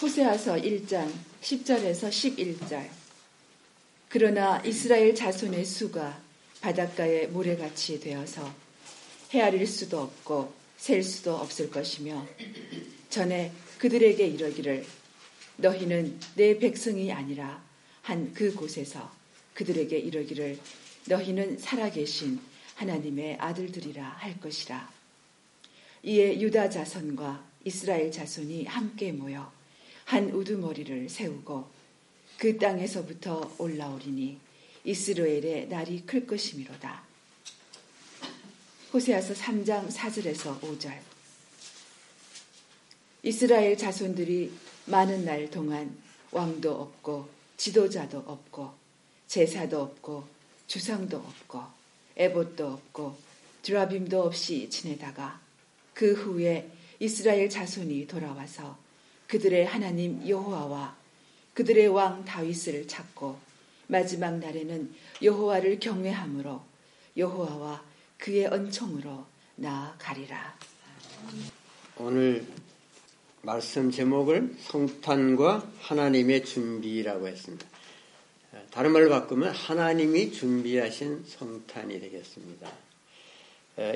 호세아서 1장 10절에서 11절. 그러나 이스라엘 자손의 수가 바닷가의 모래같이 되어서 헤아릴 수도 없고 셀 수도 없을 것이며 전에 그들에게 이러기를 너희는 내 백성이 아니라 한 그곳에서 그들에게 이러기를 너희는 살아계신 하나님의 아들들이라 할 것이라. 이에 유다 자손과 이스라엘 자손이 함께 모여 한 우두머리를 세우고 그 땅에서부터 올라오리니 이스라엘의 날이 클 것이미로다. 호세아서 3장 4절에서 5절. 이스라엘 자손들이 많은 날 동안 왕도 없고 지도자도 없고 제사도 없고 주상도 없고 에봇도 없고 드라빔도 없이 지내다가 그 후에 이스라엘 자손이 돌아와서 그들의 하나님 여호와와 그들의 왕 다윗을 찾고 마지막 날에는 여호와를 경외함으로 여호와와 그의恩宠으로 나아가리라. 오늘 말씀 제목을 성탄과 하나님의 준비라고 했습니다. 다른 말로 바꾸면 하나님이 준비하신 성탄이 되겠습니다.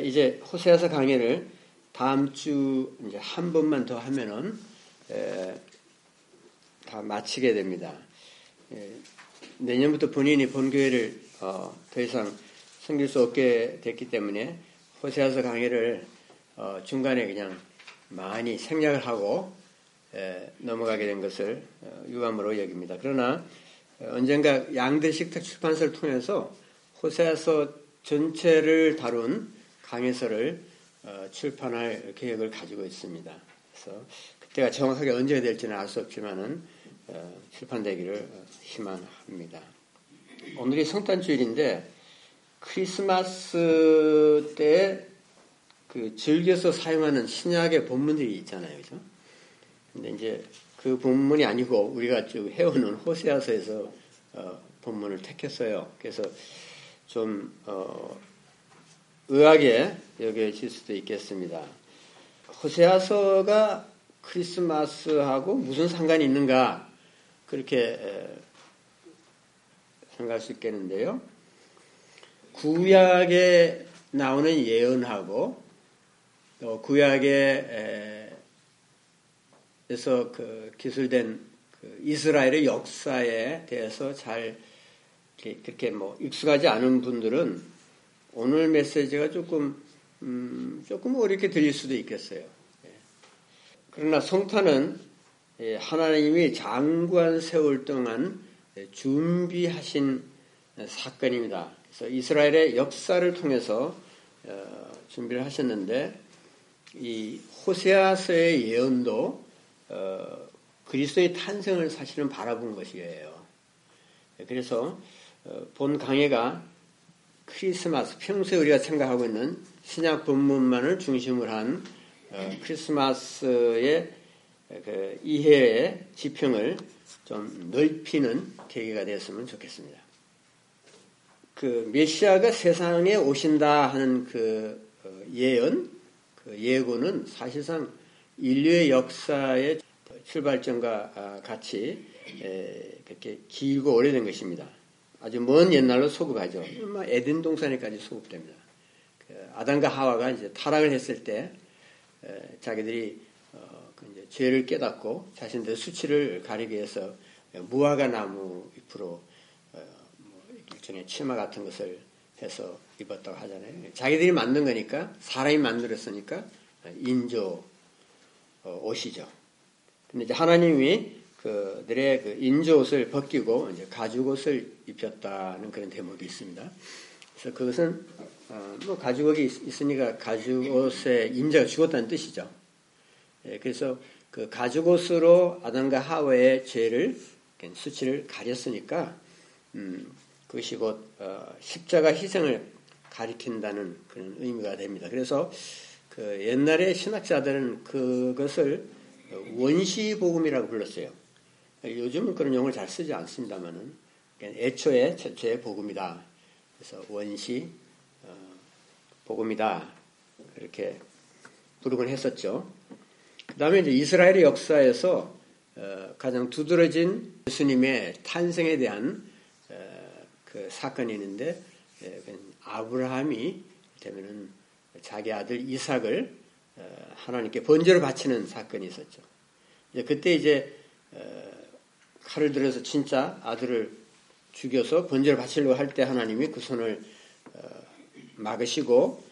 이제 호세아서 강의를 다음 주 이제 한 번만 더 하면은 다 마치게 됩니다. 내년부터 본인이 본교회를 어, 더 이상 섬길 수 없게 됐기 때문에 호세아서 강의를 어, 중간에 그냥 많이 생략을 하고 넘어가게 된 것을 어, 유감으로 여깁니다. 그러나 언젠가 양대 식탁 출판사를 통해서 호세아서 전체를 다룬 강해서를 출판할 계획을 가지고 있습니다. 그래서 그때가 정확하게 언제 될지는 알 수 없지만은 출판되기를 희망합니다. 오늘이 성탄주일인데 크리스마스 때 그 즐겨서 사용하는 신약의 본문들이 있잖아요. 그죠? 근데 이제 그 본문이 아니고 우리가 쭉 해오는 호세아서에서 어, 본문을 택했어요. 그래서 좀, 어, 의하게 여겨질 수도 있겠습니다. 호세아서가 크리스마스하고 무슨 상관이 있는가 그렇게 생각할 수 있겠는데요. 구약에 나오는 예언하고 또 구약에서 그 기술된 그 이스라엘의 역사에 대해서 잘 그렇게 뭐 익숙하지 않은 분들은 오늘 메시지가 조금 음 조금 어렵게 들릴 수도 있겠어요. 예. 그러나 성탄은 예, 하나님이 장관 세월 동안 준비하신 사건입니다. 그래서 이스라엘의 역사를 통해서 어, 준비를 하셨는데 이 호세아서의 예언도 어, 그리스도의 탄생을 사실은 바라본 것이에요. 그래서 어, 본 강해가 크리스마스 평소에 우리가 생각하고 있는 신약 본문만을 중심으로 한 크리스마스의 그 이해의 지평을 좀 넓히는 계기가 되었으면 좋겠습니다. 그 메시아가 세상에 오신다 하는 그 어, 예언, 그 예고는 사실상 인류의 역사의 출발점과 아, 같이 그렇게 길고 오래된 것입니다. 아주 먼 옛날로 소급하죠. 에덴 동산에까지 소급됩니다. 그 아담과 하와가 이제 타락을 했을 때 자기들이 어, 그 죄를 깨닫고 자신들의 수치를 가리기 위해서 무화과 나무 잎으로 일종의 치마 같은 것을 해서 입었다고 하잖아요. 자기들이 만든 거니까 사람이 만들었으니까 인조 어, 옷이죠. 근데 이제 하나님이 그들의 그 인조 옷을 벗기고 이제 가죽 옷을 입혔다는 그런 대목이 있습니다. 그래서 그것은 어, 뭐 가죽 옷이 있으니까 가죽 옷에 임자가 죽었다는 뜻이죠. 예, 그래서 그 가죽 옷으로 아담과 하와의 죄를 수치를 가렸으니까 음, 그것이 곧 어, 십자가 희생을 가리킨다는 그런 의미가 됩니다. 그래서 그 옛날에 신학자들은 그것을 원시 복음이라고 불렀어요. 요즘은 그런 용어를 잘 쓰지 않습니다만은 애초에 최초의 복음이다. 그래서 원시 어, 복음이다. 이렇게 부르곤 했었죠. 그 다음에 이제 이스라엘의 역사에서 어, 가장 두드러진 예수님의 탄생에 대한 어, 그 사건이 있는데 예, 아브라함이 되면은 자기 아들 이삭을 어, 하나님께 번제로 바치는 사건이 있었죠. 그때 이제 칼을 들어서 진짜 아들을 죽여서 번제를 바치려고 할 때 하나님이 그 손을 막으시고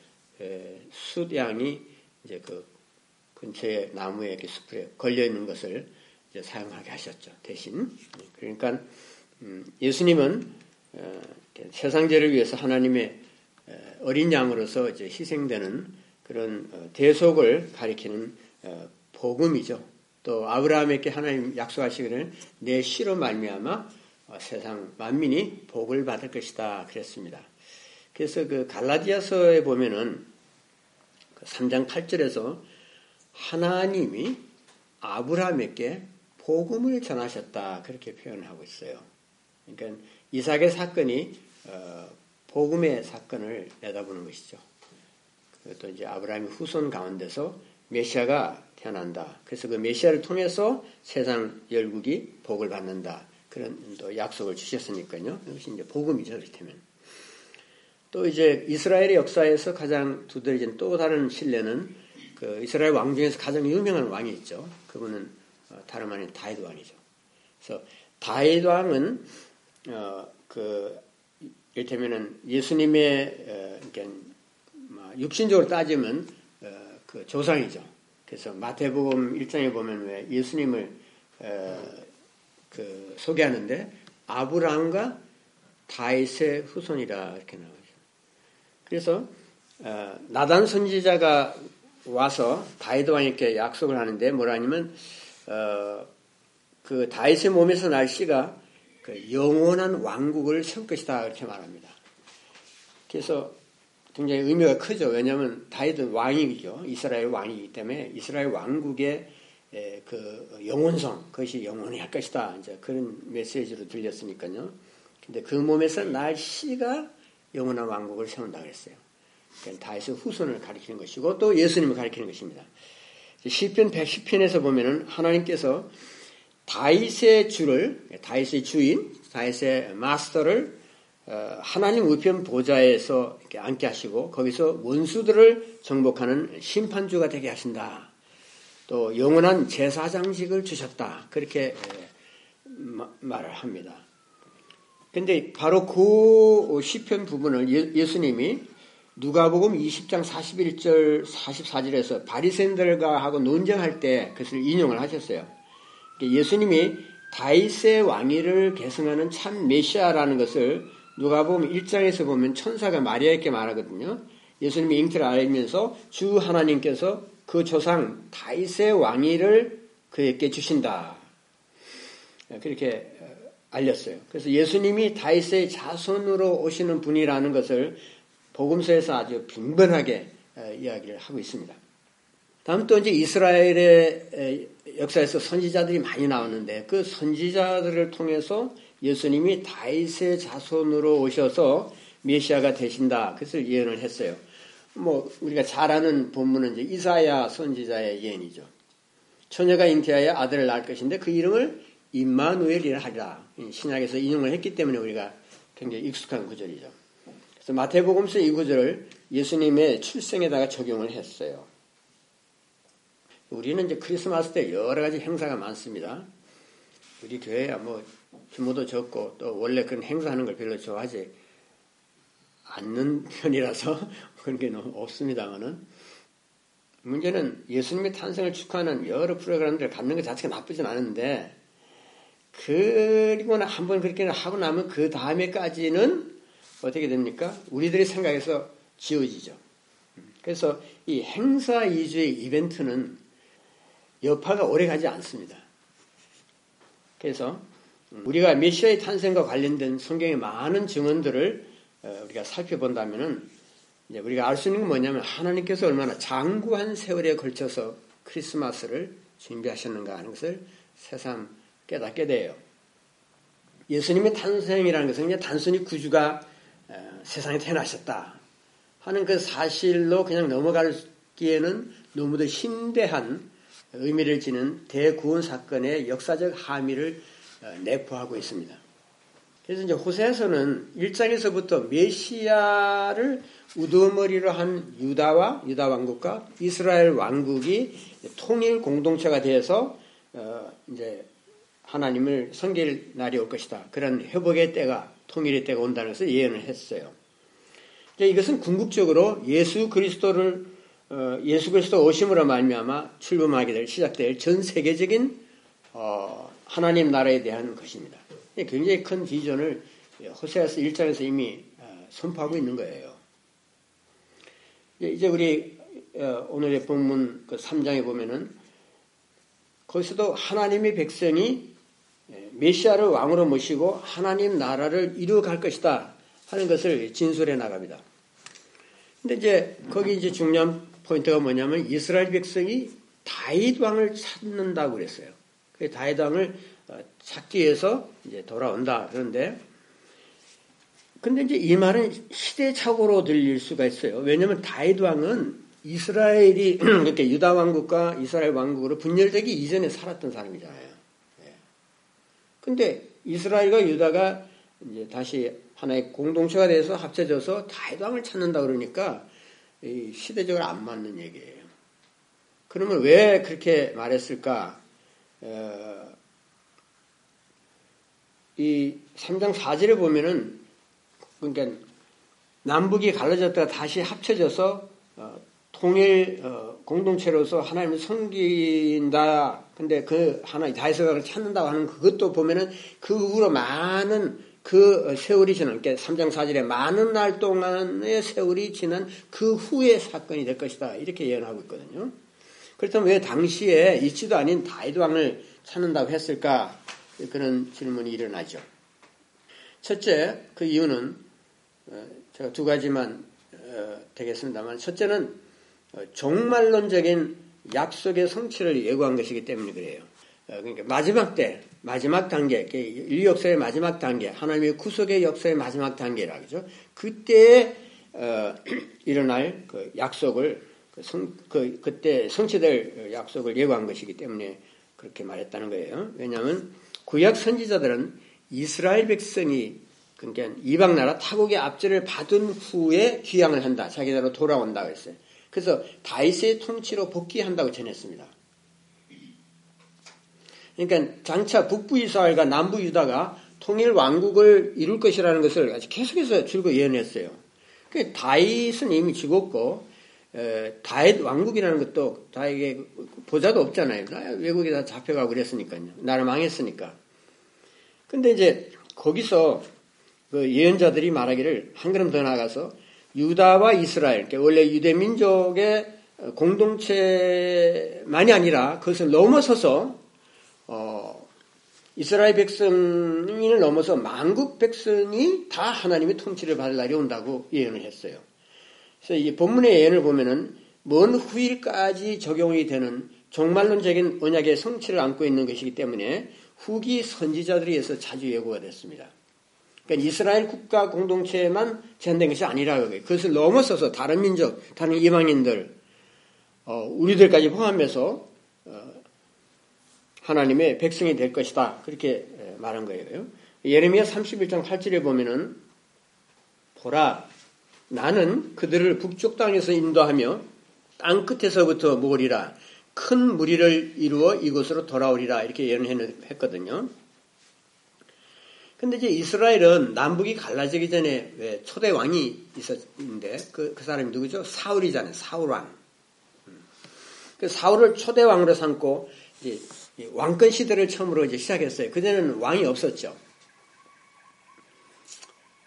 숫양이 이제 그 근처에 나무에 이렇게 숲에 걸려 있는 것을 사용하게 하셨죠. 대신 그러니까 음, 예수님은 어, 세상 죄를 위해서 하나님의 어린 양으로서 이제 희생되는 그런 어, 대속을 가리키는 어, 복음이죠. 또 아브라함에게 하나님 약속하시기를 내 씨로 말미암아 세상 만민이 복을 받을 것이다 그랬습니다. 그래서 그 갈라디아서에 보면은 3장 그 8절에서 하나님이 아브라함에게 복음을 전하셨다 그렇게 표현하고 있어요. 그러니까 이삭의 사건이 어, 복음의 사건을 내다보는 것이죠. 또 이제 아브라함의 후손 가운데서 메시아가 태어난다. 그래서 그 메시아를 통해서 세상 열국이 복을 받는다. 그런 또 약속을 주셨으니까요. 이것이 이제 복음이죠. 그렇다면. 또 이제 이스라엘의 역사에서 가장 두드러진 또 다른 신뢰는 그 이스라엘 왕 중에서 가장 유명한 왕이 있죠. 그분은 어, 다름 아닌 다윗 왕이죠. 그래서 다윗 왕은 어, 그 이를테면은 예수님의 어, 그러니까 뭐 육신적으로 따지면 어, 그 조상이죠. 그래서 마태복음 1장에 보면 왜 예수님을 어, 그 소개하는데 아브라함과 다윗의 후손이라 이렇게 나오죠. 그래서 어, 나단 선지자가 와서 다윗 왕에게 약속을 하는데 뭐라냐면 어, 그 다윗의 몸에서 날 씨가 그 영원한 왕국을 세울 것이다 이렇게 말합니다. 그래서 굉장히 의미가 크죠. 왜냐하면 다윗은 왕이죠. 이스라엘 왕이기 때문에 이스라엘 왕국의 그 영원성 그것이 영원히 할 것이다. 이제 그런 메시지로 들렸으니까요. 근데 그 몸에서 날 씨가 영원한 왕국을 세운다 그랬어요. 그러니까 다윗의 후손을 가리키는 것이고 또 예수님을 가리키는 것입니다. 시편 110편에서 보면은 하나님께서 다윗의 주를 다윗의 주인 다윗의 마스터를 어, 하나님 우편 보좌에서 앉게 하시고 거기서 원수들을 정복하는 심판주가 되게 하신다. 또 영원한 제사장직을 주셨다. 그렇게 말을 합니다. 근데 바로 그 시편 부분을 예, 예수님이 누가복음 20장 41절 44절에서 바리새인들과 하고 논쟁할 때 그것을 인용을 하셨어요. 예수님이 다윗의 왕위를 계승하는 참 메시아라는 것을 누가복음 1장에서 보면 천사가 마리아에게 말하거든요. 예수님이 잉태를 알면서 주 하나님께서 그 조상 다윗의 왕위를 그에게 주신다. 그렇게 알렸어요. 그래서 예수님이 다윗의 자손으로 오시는 분이라는 것을 복음서에서 아주 빈번하게 이야기를 하고 있습니다. 다음 또 이제 이스라엘의 역사에서 선지자들이 많이 나왔는데 그 선지자들을 통해서 예수님이 다윗의 자손으로 오셔서 메시아가 되신다. 그것을 예언을 했어요. 뭐 우리가 잘 아는 본문은 이제 이사야 선지자의 예언이죠. 처녀가 잉태하여 아들을 낳을 것인데 그 이름을 임마누엘이라 하리라. 신약에서 인용을 했기 때문에 우리가 굉장히 익숙한 구절이죠. 그래서 마태복음서 이 구절을 예수님의 출생에다가 적용을 했어요. 우리는 이제 크리스마스 때 여러 가지 행사가 많습니다. 우리 교회야 뭐 규모도 적고 또 원래 그런 행사하는 걸 별로 좋아하지 않는 편이라서 그런 게 너무 없습니다만은 문제는 예수님의 탄생을 축하하는 여러 프로그램들을 갖는 것 자체가 나쁘진 않은데 그리고 한 번 그렇게 하고 나면 그 다음에까지는 어떻게 됩니까? 우리들의 생각에서 지워지죠. 그래서 이 행사 이주의 이벤트는 여파가 오래 가지 않습니다. 그래서 우리가 메시아의 탄생과 관련된 성경의 많은 증언들을 어, 우리가 살펴본다면은 우리가 알 수 있는 건 뭐냐면 하나님께서 얼마나 장구한 세월에 걸쳐서 크리스마스를 준비하셨는가 하는 것을 새삼 깨닫게 돼요. 예수님의 탄생이라는 것은 그냥 단순히 구주가 어, 세상에 태어나셨다 하는 그 사실로 그냥 넘어가기에는 너무도 심대한 의미를 지는 대구원 사건의 역사적 함의를 어, 내포하고 있습니다. 그래서 이제 호세에서는 1장에서부터 메시아를 우두머리로 한 유다와 유다 왕국과 이스라엘 왕국이 통일 공동체가 되어서 어 이제 하나님을 섬길 날이 올 것이다. 그런 회복의 때가 통일의 때가 온다는 것을 예언을 했어요. 이것은 궁극적으로 예수 그리스도를 어 예수 그리스도 오심으로 말미암아 출범하게 될 시작될 전 세계적인 어 하나님 나라에 대한 것입니다. 굉장히 큰 비전을 호세아서 1장에서 이미 어, 선포하고 있는 거예요. 이제 우리 어, 오늘의 본문 그 3장에 보면은 거기서도 하나님의 백성이 예, 메시아를 왕으로 모시고 하나님 나라를 이루어갈 것이다 하는 것을 진술해 나갑니다. 근데 이제 거기 이제 중요한 포인트가 뭐냐면 이스라엘 백성이 다윗 왕을 찾는다고 그랬어요. 그 다윗 왕을 어, 찾기 위해서 이제 돌아온다. 그런데 근데 이제 이 말은 시대착오로 들릴 수가 있어요. 왜냐하면 다윗 왕은 이스라엘이 이렇게 유다 왕국과 이스라엘 왕국으로 분열되기 이전에 살았던 사람이잖아요. 예. 근데 이스라엘과 유다가 이제 다시 하나의 공동체가 돼서 합쳐져서 다윗 왕을 찾는다 그러니까 시대적으로 안 맞는 얘기예요. 그러면 왜 그렇게 말했을까? 어, 이 3장 4절에 보면은 그러니까 남북이 갈라졌다가 다시 합쳐져서 어, 통일 어, 공동체로서 하나님을 섬긴다. 근데 그 하나의 다이스각을 찾는다고 하는 그것도 보면은 그 후로 많은 그 세월이 지난, 그러니까 3장 4절에 많은 날 동안의 세월이 지난 그 후의 사건이 될 것이다. 이렇게 예언하고 있거든요. 그렇다면 왜 당시에 이치도 아닌 다이드 왕을 찾는다고 했을까? 그런 질문이 일어나죠. 첫째, 그 이유는 어, 제가 두 가지만 어, 되겠습니다만, 첫째는 어, 종말론적인 약속의 성취를 예고한 것이기 때문에 그래요. 그러니까 마지막 때, 마지막 단계, 인류 역사의 마지막 단계, 하나님의 구속의 역사의 마지막 단계라 그죠. 그때 일어날 그 약속을 그 성, 그, 그때 성취될 약속을 예고한 것이기 때문에 그렇게 말했다는 거예요. 왜냐하면 구약 선지자들은 이스라엘 백성이 그러니까 이방 나라 타국의 압제를 받은 후에 귀향을 한다. 자기들로 돌아온다 그랬어요. 그래서 다윗의 통치로 복귀한다고 전했습니다. 그러니까 장차 북부 이스라엘과 남부 유다가 통일 왕국을 이룰 것이라는 것을 계속해서 줄거 예언했어요. 그 다윗은 이미 죽었고 다윗 왕국이라는 것도 다윗에 보자도 없잖아요. 외국에 다 잡혀가고 그랬으니까요. 나라 망했으니까. 근데 이제 거기서 그 예언자들이 말하기를 한 걸음 더 나가서 유다와 이스라엘, 그러니까 원래 유대 민족의 공동체만이 아니라 그것을 넘어서서 어, 이스라엘 백성을 넘어서 만국 백성이 다 하나님의 통치를 받을 날이 온다고 예언을 했어요. 그래서 이 본문의 예언을 보면은 먼 후일까지 적용이 되는 종말론적인 언약의 성취를 안고 있는 것이기 때문에 후기 선지자들에 의해서 자주 예고가 됐습니다. 그러니까 이스라엘 국가 공동체만 제한된 것이 아니라 그것을 넘어서서 다른 민족, 다른 이방인들, 어, 우리들까지 포함해서 어, 하나님의 백성이 될 것이다. 그렇게 말한 거예요. 예레미야 31장 8절에 보면은 보라 나는 그들을 북쪽 땅에서 인도하며 땅 끝에서부터 모으리라 큰 무리를 이루어 이곳으로 돌아오리라 이렇게 예언했거든요. 근데 이제 이스라엘은 남북이 갈라지기 전에 왜 초대 왕이 있었는데 그, 그 사람이 누구죠? 사울이잖아요. 사울왕. 음. 그 사울을 초대 왕으로 삼고 이제 왕권 시대를 처음으로 이제 시작했어요. 그전에는 왕이 없었죠.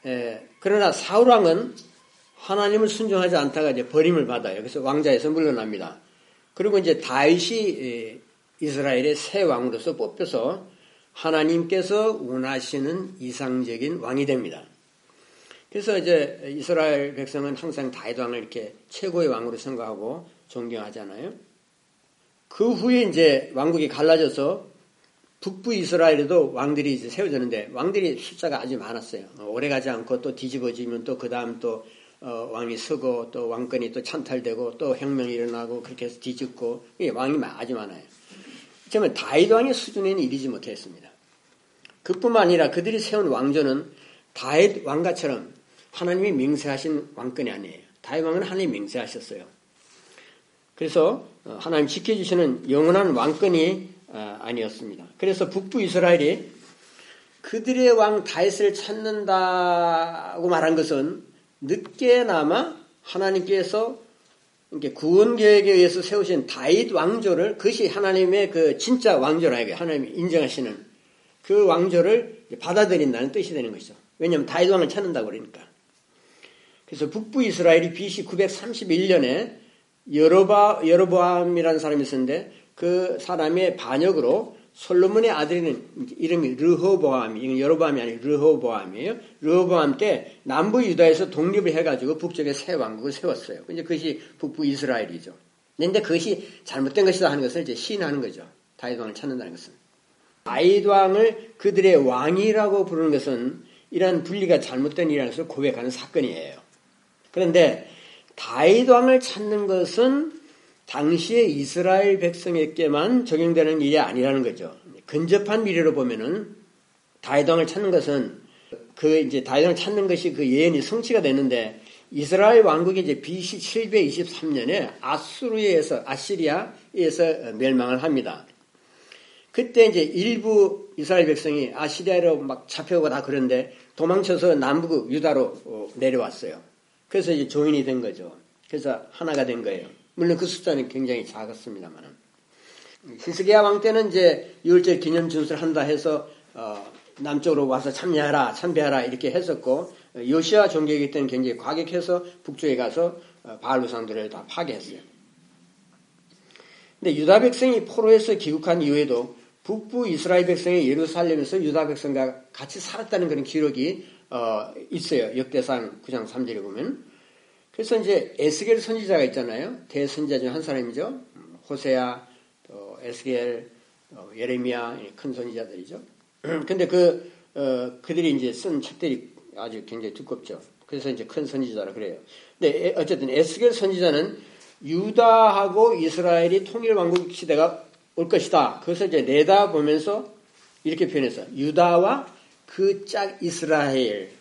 예, 그러나 사울 왕은 하나님을 순종하지 않다가 이제 버림을 받아요. 그래서 왕자에서 물러납니다. 그리고 이제 다윗이 이스라엘의 새 왕으로서 뽑혀서 하나님께서 원하시는 이상적인 왕이 됩니다. 그래서 이제 이스라엘 백성은 항상 다윗 왕을 이렇게 최고의 왕으로 생각하고 존경하잖아요. 그 후에 이제 왕국이 갈라져서 북부 이스라엘에도 왕들이 이제 세워졌는데 왕들이 숫자가 아주 많았어요. 오래 가지 않고 또 뒤집어지면 또 그 다음 또 어, 왕이 서고 또 왕권이 또 찬탈되고 또 혁명이 일어나고 그렇게 해서 뒤집고 왕이 아주 많아요. 그러면 다윗 왕의 수준에는 이르지 못했습니다. 그뿐만 아니라 그들이 세운 왕조는 다윗 왕가처럼 하나님이 맹세하신 왕권이 아니에요. 다윗 왕은 하나님이 맹세하셨어요. 그래서 어, 하나님 지켜주시는 영원한 왕권이 어, 아니었습니다. 그래서 북부 이스라엘이 그들의 왕 다윗을 찾는다고 말한 것은 늦게나마 하나님께서 구원 계획에 의해서 세우신 다윗 왕조를 그것이 하나님의 그 진짜 왕조라 이게 하나님이 인정하시는 그 왕조를 받아들인다는 뜻이 되는 것이죠. 왜냐하면 다윗 왕을 찾는다고 그러니까. 그래서 북부 이스라엘이 BC 931년에 여로바 여로보암이라는 사람이 있었는데 그 사람의 반역으로 솔로몬의 아들은 이름이 르호보암이 이건 여로보암이 아니고 르호보암이에요. 르호보암 때 남부 유다에서 독립을 해가지고 북쪽에 새 왕국을 세웠어요. 이제 그것이 북부 이스라엘이죠. 그런데 그것이 잘못된 것이다 하는 것을 이제 시인하는 거죠. 다윗 왕을 찾는다는 것은 다윗 왕을 그들의 왕이라고 부르는 것은 이러한 분리가 잘못된 일이라는 것을 고백하는 사건이에요. 그런데 다윗 왕을 찾는 것은 당시의 이스라엘 백성에게만 적용되는 일이 아니라는 거죠. 근접한 미래로 보면은 다이당을 찾는 것은 그 이제 다이당을 찾는 것이 그 예언이 성취가 되는데 이스라엘 왕국이 이제 BC 723년에 아수르에서 아시리아에서 멸망을 합니다. 그때 이제 일부 이스라엘 백성이 아시리아로 막 잡혀오고 다 그런데 도망쳐서 남부 유다로 어, 내려왔어요. 그래서 이제 조인이 된 거죠. 그래서 하나가 된 거예요. 물론 그 숫자는 굉장히 작았습니다만. 히스기야 왕 때는 이제 유월절 기념 준수를 한다 해서 어, 남쪽으로 와서 참여하라, 참배하라 이렇게 했었고 요시아 종교이기 때는 굉장히 과격해서 북쪽에 가서 어, 바알 우상들을 다 파괴했어요. 근데 유다 백성이 포로에서 귀국한 이후에도 북부 이스라엘 백성이 예루살렘에서 유다 백성과 같이 살았다는 그런 기록이 어, 있어요. 역대상 9장 3절에 보면. 그래서 이제 에스겔 선지자가 있잖아요. 대선지자 중 한 사람이죠. 호세아, 또 에스겔, 어, 예레미야 큰 선지자들이죠. 근데 그 어, 그들이 이제 쓴 책들이 아주 굉장히 두껍죠. 그래서 이제 큰 선지자라 그래요. 근데 어쨌든 에스겔 선지자는 유다하고 이스라엘이 통일 왕국 시대가 올 것이다. 그것을 이제 내다보면서 이렇게 표현했어. 유다와 그 짝 이스라엘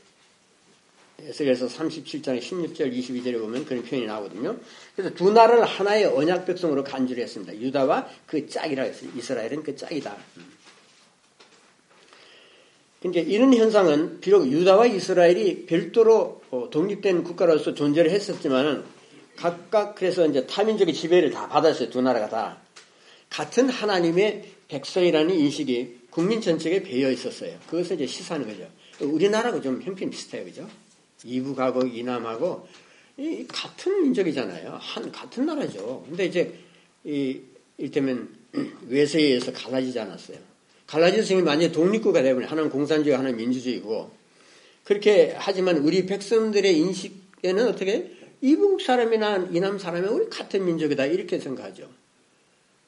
에스겔서 37장 16절 22절에 보면 그런 표현이 나오거든요. 그래서 두 나라를 하나의 언약 백성으로 간주를 했습니다. 유다와 그 짝이라 했어요. 이스라엘은 그 짝이다. 그러니까 이런 현상은 비록 유다와 이스라엘이 별도로 어, 독립된 국가로서 존재를 했었지만은 각각 그래서 이제 타민족의 지배를 다 받았어요. 두 나라가 다. 같은 하나님의 백성이라는 인식이 국민 전체에 배어 있었어요. 그것을 이제 시사하는 거죠. 우리나라하고 좀 형편 비슷해요. 그죠? 이북하고 이남하고 이 같은 민족이잖아요. 한 같은 나라죠. 근데 이제 이 일테면 외세에 의해서 갈라지지 않았어요. 갈라진 만약에 독립국가 되면 하나는 공산주의, 하나는 민주주의고 그렇게 하지만 우리 백성들의 인식에는 어떻게 이북 사람이나 이남 사람이 우리 같은 민족이다 이렇게 생각하죠.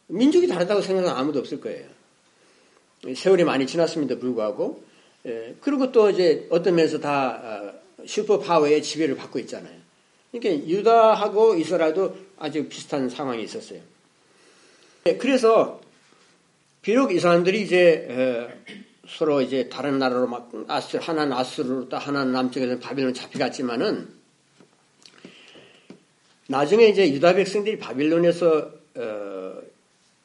민족이 다르다고 생각하는 아무도 없을 거예요. 세월이 많이 지났음에도 불구하고 예, 그리고 또 이제 어떤 면에서 다 어, 슈퍼 파워의 지배를 받고 있잖아요. 그러니까 유다하고 이스라엘도 아주 비슷한 상황이 있었어요. 네, 그래서 비록 이 사람들이 이제 서로 이제 다른 나라로 막 아스 하나는 아스르로 또 하나는 남쪽에서 바빌론 잡혀갔지만은 나중에 이제 유다 백성들이 바빌론에서 어,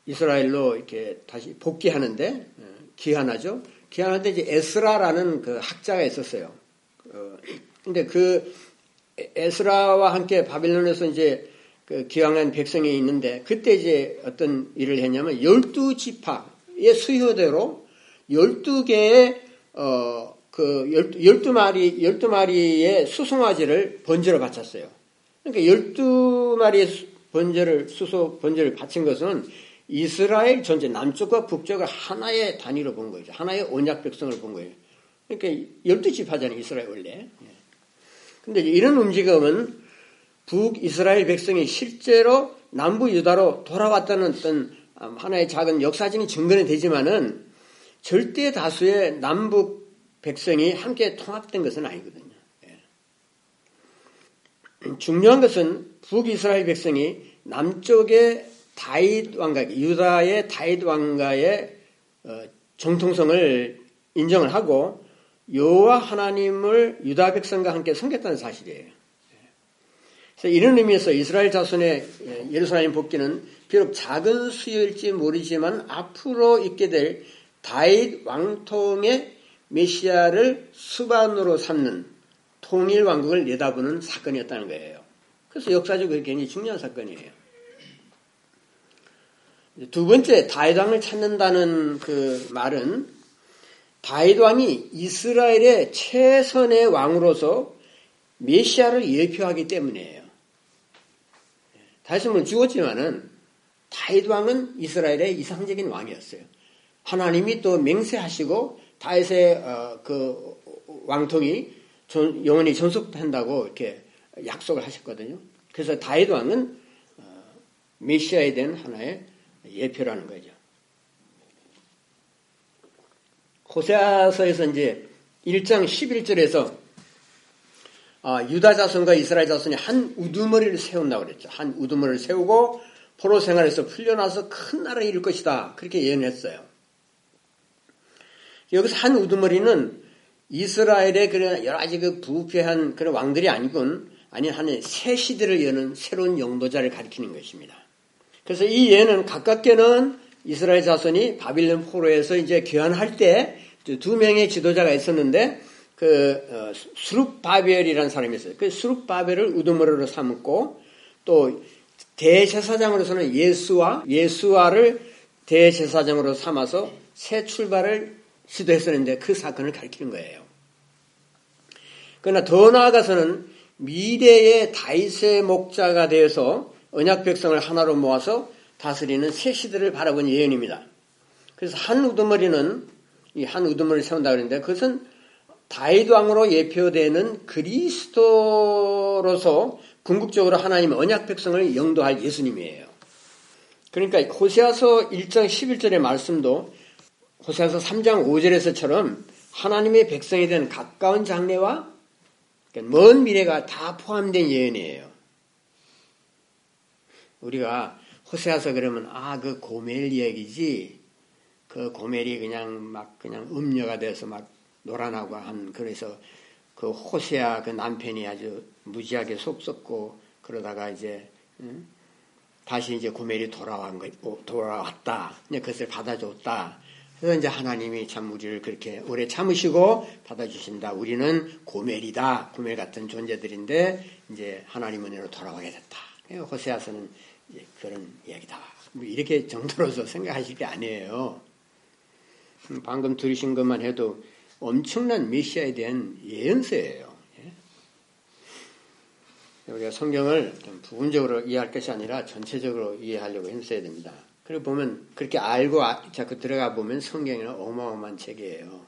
이스라엘로 이렇게 다시 복귀하는데 어, 귀환하죠. 귀환하는데 이제 에스라라는 그 학자가 있었어요. 어, 근데 그 에스라와 함께 바빌론에서 이제 그 기왕한 백성이 있는데 그때 이제 어떤 일을 했냐면 열두 지파의 수효대로 열두 개의 어 그 열두 마리 열두 마리의 수송아지를 번제로 바쳤어요. 그러니까 열두 마리의 번제를 수소 번제를 바친 것은 이스라엘 전체 남쪽과 북쪽을 하나의 단위로 본 거죠. 하나의 언약 백성을 본 거예요. 그러니까 열두 지파잖아요. 이스라엘 원래. 근데 이런 움직임은 북이스라엘 백성이 실제로 남부 유다로 돌아왔다는 어떤 하나의 작은 역사적인 증거는 되지만은 절대 다수의 남북 백성이 함께 통합된 것은 아니거든요. 예. 중요한 것은 북이스라엘 백성이 남쪽의 다윗 왕가, 유다의 다윗 왕가의 어, 정통성을 인정을 하고 여호와 하나님을 유다 백성과 함께 섬겼다는 사실이에요. 그래서 이런 의미에서 이스라엘 자손의 예, 예루살렘 복귀는 비록 작은 수요일지 모르지만 앞으로 있게 될 다윗 왕통의 메시아를 수반으로 삼는 통일 왕국을 내다보는 사건이었다는 거예요. 그래서 역사적으로 굉장히 중요한 사건이에요. 두 번째 다윗 왕을 찾는다는 그 말은 다윗 왕이 이스라엘의 최선의 왕으로서 메시아를 예표하기 때문이에요. 다윗은 죽었지만은 다윗 왕은 이스라엘의 이상적인 왕이었어요. 하나님이 또 맹세하시고 다윗의 어, 그 왕통이 전, 영원히 전속한다고 이렇게 약속을 하셨거든요. 그래서 다윗 왕은 어, 메시아에 대한 하나의 예표라는 거죠. 호세아서에서 이제 1장 11절에서 아, 유다 자손과 이스라엘 자손이 한 우두머리를 세운다고 그랬죠. 한 우두머리를 세우고 포로 생활에서 풀려나서 큰 나라를 이룰 것이다. 그렇게 예언했어요. 여기서 한 우두머리는 이스라엘의 그런 여러 가지 그 부패한 그런 왕들이 아니군 아니 하는 새 시대를 여는 새로운 영도자를 가리키는 것입니다. 그래서 이 예는 가깝게는 이스라엘 자손이 바빌론 포로에서 이제 귀환할 때 두 명의 지도자가 있었는데 그 어, 수룹바벨이라는 사람이 있어요. 그 수룹바벨을 우두머리로 삼고 또 대제사장으로서는 예수와 예수와를 대제사장으로 삼아서 새 출발을 시도했었는데 그 사건을 가리키는 거예요. 그러나 더 나아가서는 미래의 다윗의 목자가 되어서 언약 백성을 하나로 모아서 다스리는 새 시대를 바라본 예언입니다. 그래서 한 우두머리는 이 한 우두머리를 세운다 그러는데 그것은 다윗 왕으로 예표되는 그리스도로서 궁극적으로 하나님 언약 백성을 영도할 예수님이에요. 그러니까 호세아서 1장 11절의 말씀도 호세아서 3장 5절에서처럼 하나님의 백성에 대한 가까운 장래와 먼 미래가 다 포함된 예언이에요. 우리가 호세아서 그러면 아 그 고멜 이야기지 그 고멜이 그냥 막 그냥 음녀가 돼서 막 노란하고 한 그래서 그 호세아 그 남편이 아주 무지하게 속 썩고 그러다가 이제 응? 다시 이제 고멜이 돌아온 거 돌아왔다. 이제 그것을 받아줬다. 그래서 이제 하나님이 참 우리를 그렇게 오래 참으시고 받아주신다. 우리는 고멜이다. 고멜 같은 존재들인데 이제 하나님 은혜로 돌아가게 됐다. 호세아서는 그런 이야기다. 뭐 이렇게 정도로서 생각하실 게 아니에요. 음, 방금 들으신 것만 해도 엄청난 메시아에 대한 예언서예요. 예? 우리가 성경을 좀 부분적으로 이해할 것이 아니라 전체적으로 이해하려고 했어야 됩니다. 그리고 보면 그렇게 알고 아, 자꾸 들어가 보면 성경에는 어마어마한 책이에요.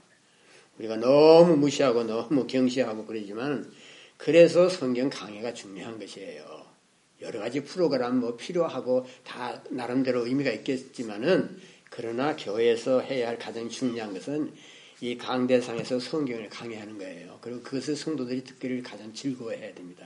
우리가 너무 무시하고 너무 경시하고 그러지만 그래서 성경 강의가 중요한 것이에요. 여러 가지 프로그램 뭐 필요하고 다 나름대로 의미가 있겠지만은 그러나 교회에서 해야 할 가장 중요한 것은 이 강대상에서 성경을 강의하는 거예요. 그리고 그것을 성도들이 듣기를 가장 즐거워해야 됩니다.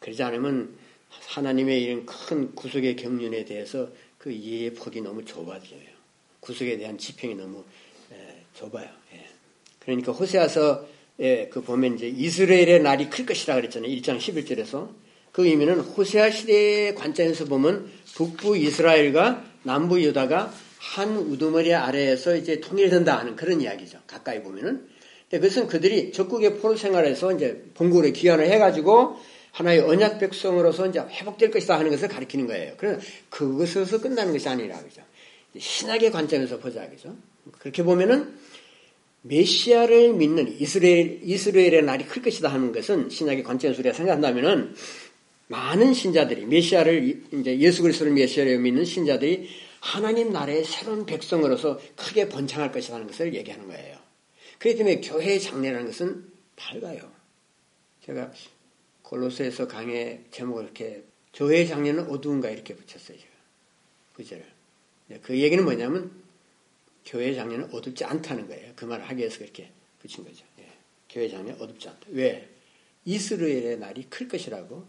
그러지 않으면 하나님의 이런 큰 구속의 경륜에 대해서 그 이해의 폭이 너무 좁아져요. 구속에 대한 지평이 너무 에, 좁아요. 예. 그러니까 호세아서에 그 보면 이제 이스라엘의 날이 클 것이라 그랬잖아요. 1장 11절에서. 그 의미는 호세아 시대의 관점에서 보면 북부 이스라엘과 남부 유다가 한 우두머리 아래에서 이제 통일된다 하는 그런 이야기죠. 가까이 보면은. 근데 그것은 그들이 적국의 포로 생활에서 이제 본국으로 귀환을 해가지고 하나의 언약 백성으로서 이제 회복될 것이다 하는 것을 가리키는 거예요. 그러나 그것에서 끝나는 것이 아니라 그죠. 신학의 관점에서 보자 그죠. 그렇게 보면은 메시아를 믿는 이스라엘 이스라엘의 날이 클 것이다 하는 것은 신학의 관점에서 우리가 생각한다면은 많은 신자들이 메시아를 이제 예수 그리스도를 메시아로 믿는 신자들이 하나님 나라의 새로운 백성으로서 크게 번창할 것이라는 것을 얘기하는 거예요. 그렇기 때문에 교회의 장례라는 것은 밝아요. 제가 골로새에서 강의 제목을 이렇게 교회의 장례는 어두운가 이렇게 붙였어요. 제가. 네, 그 얘기는 뭐냐면 교회의 장례는 어둡지 않다는 거예요. 그 말을 하기 위해서 그렇게 붙인 거죠. 예. 교회 장례 어둡지 않다. 왜? 이스라엘의 날이 클 것이라고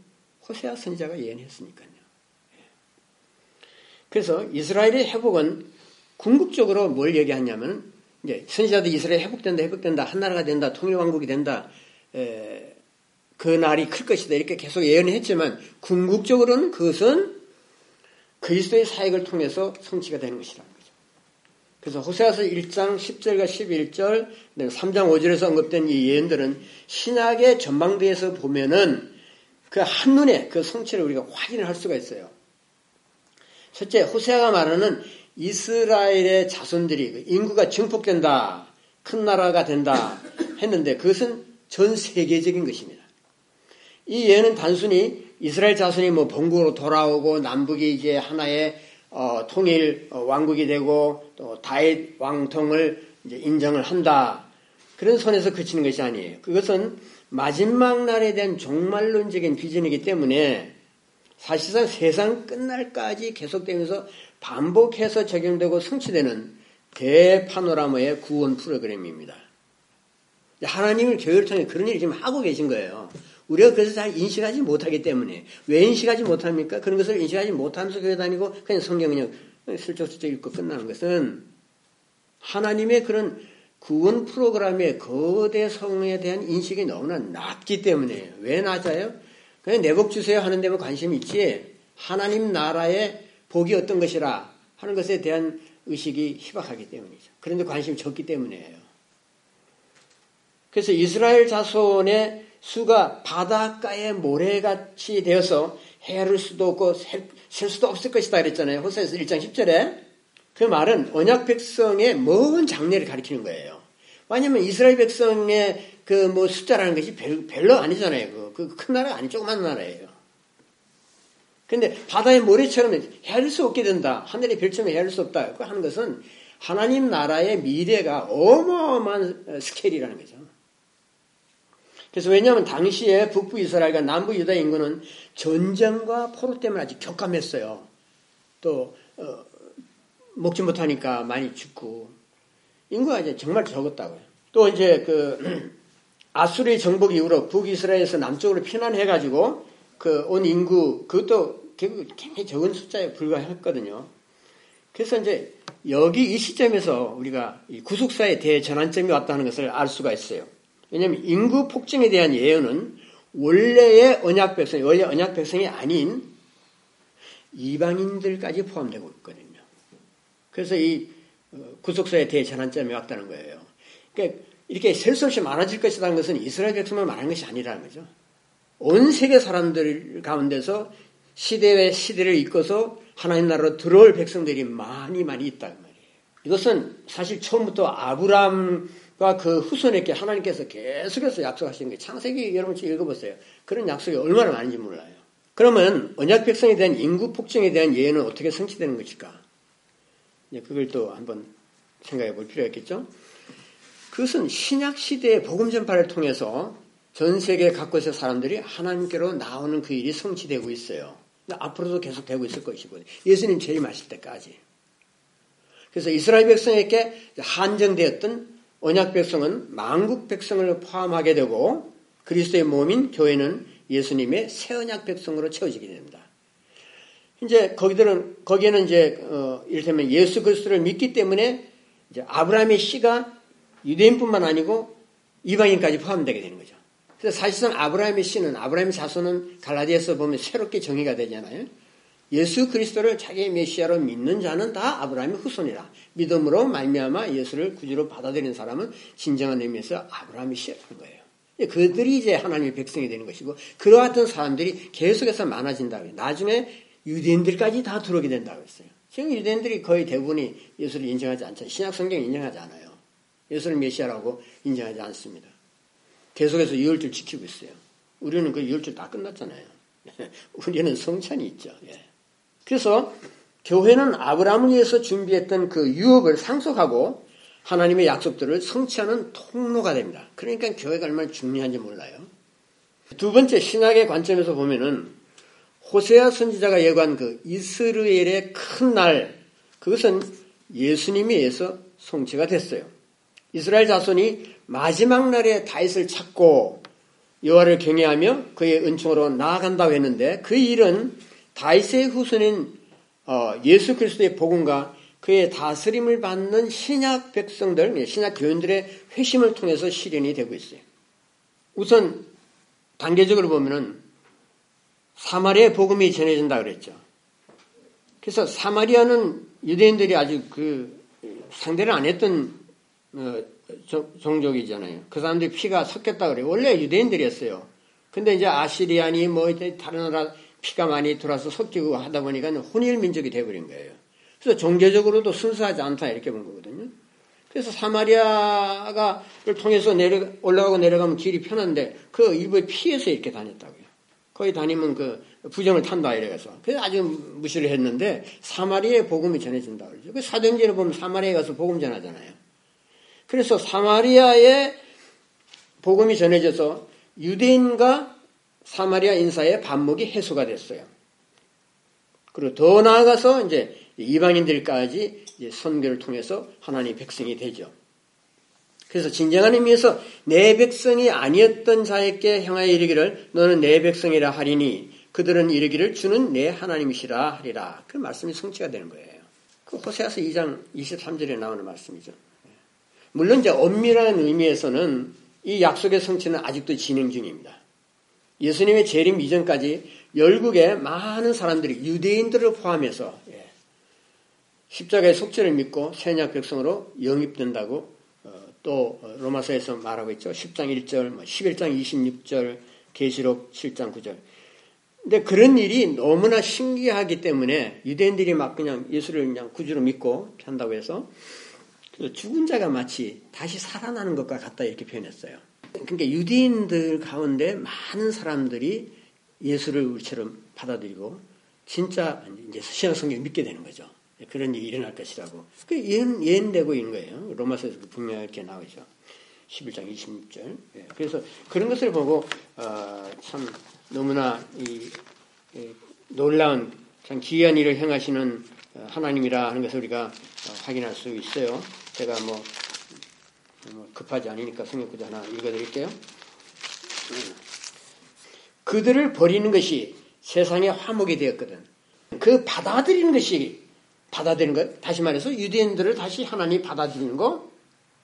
호세아 선지자가 예언했으니까요. 예. 그래서 이스라엘의 회복은 궁극적으로 뭘 얘기하냐면 이제 선지자도 이스라엘 회복된다, 회복된다, 한 나라가 된다, 통일 왕국이 된다, 에, 그 날이 클 것이다 이렇게 계속 예언했지만 궁극적으로는 그것은 그리스도의 사역을 통해서 성취가 되는 것이라는 거죠. 그래서 호세아서 1장 10절과 11절, 3장 5절에서 언급된 이 예언들은 신학의 전망대에서 보면은 그 한눈에 그 성취를 우리가 확인을 할 수가 있어요. 첫째, 호세아가 말하는 이스라엘의 자손들이 그 인구가 증폭된다, 큰 나라가 된다 했는데 그것은 전 세계적인 것입니다. 이 예는 단순히 이스라엘 자손이 뭐 본국으로 돌아오고 남북이 이제 하나의 어, 통일 어, 왕국이 되고 또 다윗 왕통을 이제 인정을 한다 그런 선에서 그치는 것이 아니에요. 그것은 마지막 날에 대한 종말론적인 비전이기 때문에 사실상 세상 끝날까지 계속되면서 반복해서 적용되고 성취되는 대파노라마의 구원 프로그램입니다. 하나님을 교회를 통해 그런 일을 지금 하고 계신 거예요. 우리가 그래서 잘 인식하지 못하기 때문에 왜 인식하지 못합니까? 그런 것을 인식하지 못하면서 교회 다니고 그냥 성경 그냥 슬쩍슬쩍 읽고 끝나는 것은 하나님의 그런 구원 프로그램의 거대 성에 대한 인식이 너무나 낮기 때문에 왜 낮아요? 그냥 내 복 주세요 하는 데만 관심이 있지 하나님 나라의 복이 어떤 것이라 하는 것에 대한 의식이 희박하기 때문이죠. 그런데 관심이 적기 때문이에요. 그래서 이스라엘 자손의 수가 바닷가의 모래같이 되어서 헤아릴 수도 없고 셀, 수도 없을 것이다 그랬잖아요. 호세에서 1장 10절에. 그 말은 언약 백성의 먼 장래를 가리키는 거예요. 왜냐하면 이스라엘 백성의 그 뭐 숫자라는 것이 별, 별로 아니잖아요. 그, 그큰 나라 아니 조그만 나라예요. 근데 바다의 모래처럼 헤아릴 수 없게 된다. 하늘의 별처럼 헤아릴 수 없다. 그 하는 것은 하나님 나라의 미래가 어마어마한 스케일이라는 거죠. 그래서 왜냐하면 당시에 북부 이스라엘과 남부 유다 인구는 전쟁과 포로 때문에 아주 격감했어요. 또 어, 먹지 못하니까 많이 죽고 인구가 이제 정말 적었다고요. 또 이제 그 아수르의 정복 이후로 북이스라엘에서 남쪽으로 피난해가지고 그 온 인구 그것도 결국 굉장히 적은 숫자에 불과했거든요. 그래서 이제 여기 이 시점에서 우리가 구속사의 대전환점이 왔다는 것을 알 수가 있어요. 왜냐하면 인구 폭증에 대한 예언은 원래의 언약 백성, 원래 언약 백성이 아닌 이방인들까지 포함되고 있거든요. 그래서 이 어, 구속사의 대전환점이 왔다는 거예요. 그러니까 이렇게 셀 수 없이 많아질 것이라는 것은 이스라엘 백성만 말하는 것이 아니라는 거죠. 온 세계 사람들 가운데서 시대의 시대를 이끌어서 하나님 나라로 들어올 백성들이 많이 많이 있다는 말이에요. 이것은 사실 처음부터 아브람 그 후손에게 하나님께서 계속해서 약속하시는 게 창세기 여러분 읽어보세요. 그런 약속이 얼마나 많은지 몰라요. 그러면 언약 백성에 대한 인구 폭증에 대한 예언은 어떻게 성취되는 것일까? 그걸 또 한번 생각해 볼 필요가 있겠죠. 그것은 신약 시대의 복음 전파를 통해서 전 세계 각곳의 사람들이 하나님께로 나오는 그 일이 성취되고 있어요. 앞으로도 계속 되고 있을 것이고 예수님 재림하실 때까지. 그래서 이스라엘 백성에게 한정되었던 언약 백성은 만국 백성을 포함하게 되고 그리스도의 몸인 교회는 예수님의 새 언약 백성으로 채워지게 됩니다. 이제 거기들은 거기에는 이제 어, 이를테면 예수 그리스도를 믿기 때문에 이제 아브라함의 씨가 유대인뿐만 아니고 이방인까지 포함되게 되는 거죠. 그래서 사실상 아브라함의 씨는 아브라함의 자손은 갈라디아서 보면 새롭게 정의가 되잖아요. 예수 그리스도를 자기의 메시아로 믿는 자는 다 아브라함의 후손이라. 믿음으로 말미암아 예수를 구주로 받아들이는 사람은 진정한 의미에서 아브라함이 씨라는 거예요. 그들이 이제 하나님의 백성이 되는 것이고 같은 사람들이 계속해서 많아진다고 나중에 유대인들까지 다 들어오게 된다고 했어요. 지금 유대인들이 거의 대부분이 예수를 인정하지 않잖아요. 신약 성경 인정하지 않아요. 예수를 메시아라고 인정하지 않습니다. 계속해서 유월절 지키고 있어요. 우리는 그 유월절 다 끝났잖아요. 우리는 성찬이 있죠. 예. 그래서 교회는 아브라함을 위해서 준비했던 그 유업을 상속하고 하나님의 약속들을 성취하는 통로가 됩니다. 그러니까 교회가 얼마나 중요한지 몰라요. 두 번째 신학의 관점에서 보면은 호세아 선지자가 예고한 그 이스라엘의 큰 날, 그것은 예수님에 의해서 성취가 됐어요. 이스라엘 자손이 마지막 날에 다윗을 찾고 여호와를 경외하며 그의 은총으로 나아간다고 했는데 그 일은 다윗의 후손인 어, 예수 그리스도의 복음과 그의 다스림을 받는 신약 백성들, 신약 교인들의 회심을 통해서 실현이 되고 있어요. 우선 단계적으로 보면은 사마리아 복음이 전해진다 그랬죠. 그래서 사마리아는 유대인들이 아주 그 상대를 안 했던 어, 종족이잖아요. 그 사람들이 피가 섞였다 그래요. 원래 유대인들이었어요. 근데 이제 아시리안이 뭐 다른 나라 피가 많이 들어와서 섞이고 하다 보니까 혼일 민족이 돼버린 거예요. 그래서 종교적으로도 순수하지 않다 이렇게 본 거거든요. 그래서 사마리아가를 통해서 내려 올라가고 내려가면 길이 편한데 그 일부에 피해서 이렇게 다녔다고요. 거기 다니면 그 부정을 탄다 이래서 그래서 아주 무시를 했는데 사마리아의 복음이 전해진다 그러죠. 그 사도행전에 보면 사마리아에 가서 복음 전하잖아요. 그래서 사마리아의 복음이 전해져서 유대인과 사마리아 인사의 반목이 해소가 됐어요. 그리고 더 나아가서 이제 이방인들까지 선교를 통해서 하나님 백성이 되죠. 그래서 진정한 의미에서 내 백성이 아니었던 자에게 향하여 이르기를 너는 내 백성이라 하리니 그들은 이르기를 주는 내 하나님이시라 하리라. 그 말씀이 성취가 되는 거예요. 그 호세아서 2장 23절에 나오는 말씀이죠. 물론 이제 엄밀한 의미에서는 이 약속의 성취는 아직도 진행 중입니다. 예수님의 재림 이전까지 열국의 많은 사람들이 유대인들을 포함해서 예, 십자가의 속죄를 믿고 세약 백성으로 영입된다고 어, 또 로마서에서 말하고 있죠. 10장 1절, 11장 뭐 26절, 계시록 7장 9절. 근데 그런 일이 너무나 신기하기 때문에 유대인들이 막 그냥 예수를 그냥 구주로 믿고 한다고 해서 그 죽은 자가 마치 다시 살아나는 것과 같다 이렇게 표현했어요. 그러니까 유대인들 가운데 많은 사람들이 예수를 우리처럼 받아들이고 진짜 이제 신약 성경을 믿게 되는 거죠. 그런 일이 일어날 것이라고. 그 예언, 예언되고 있는 거예요. 로마서에서 분명히 이렇게 나오죠. 11장 26절. 예, 그래서 그런 것을 보고, 어, 참 너무나 이, 이 놀라운 참 기이한 일을 행하시는 하나님이라 하는 것을 우리가 확인할 수 있어요. 제가 뭐, 뭐 급하지 않으니까 성경구조 하나 읽어드릴게요. 그들을 버리는 것이 세상의 화목이 되었거든. 그 받아들이는 것이 받아들이는 것, 다시 말해서 유대인들을 다시 하나님 받아들이는 거,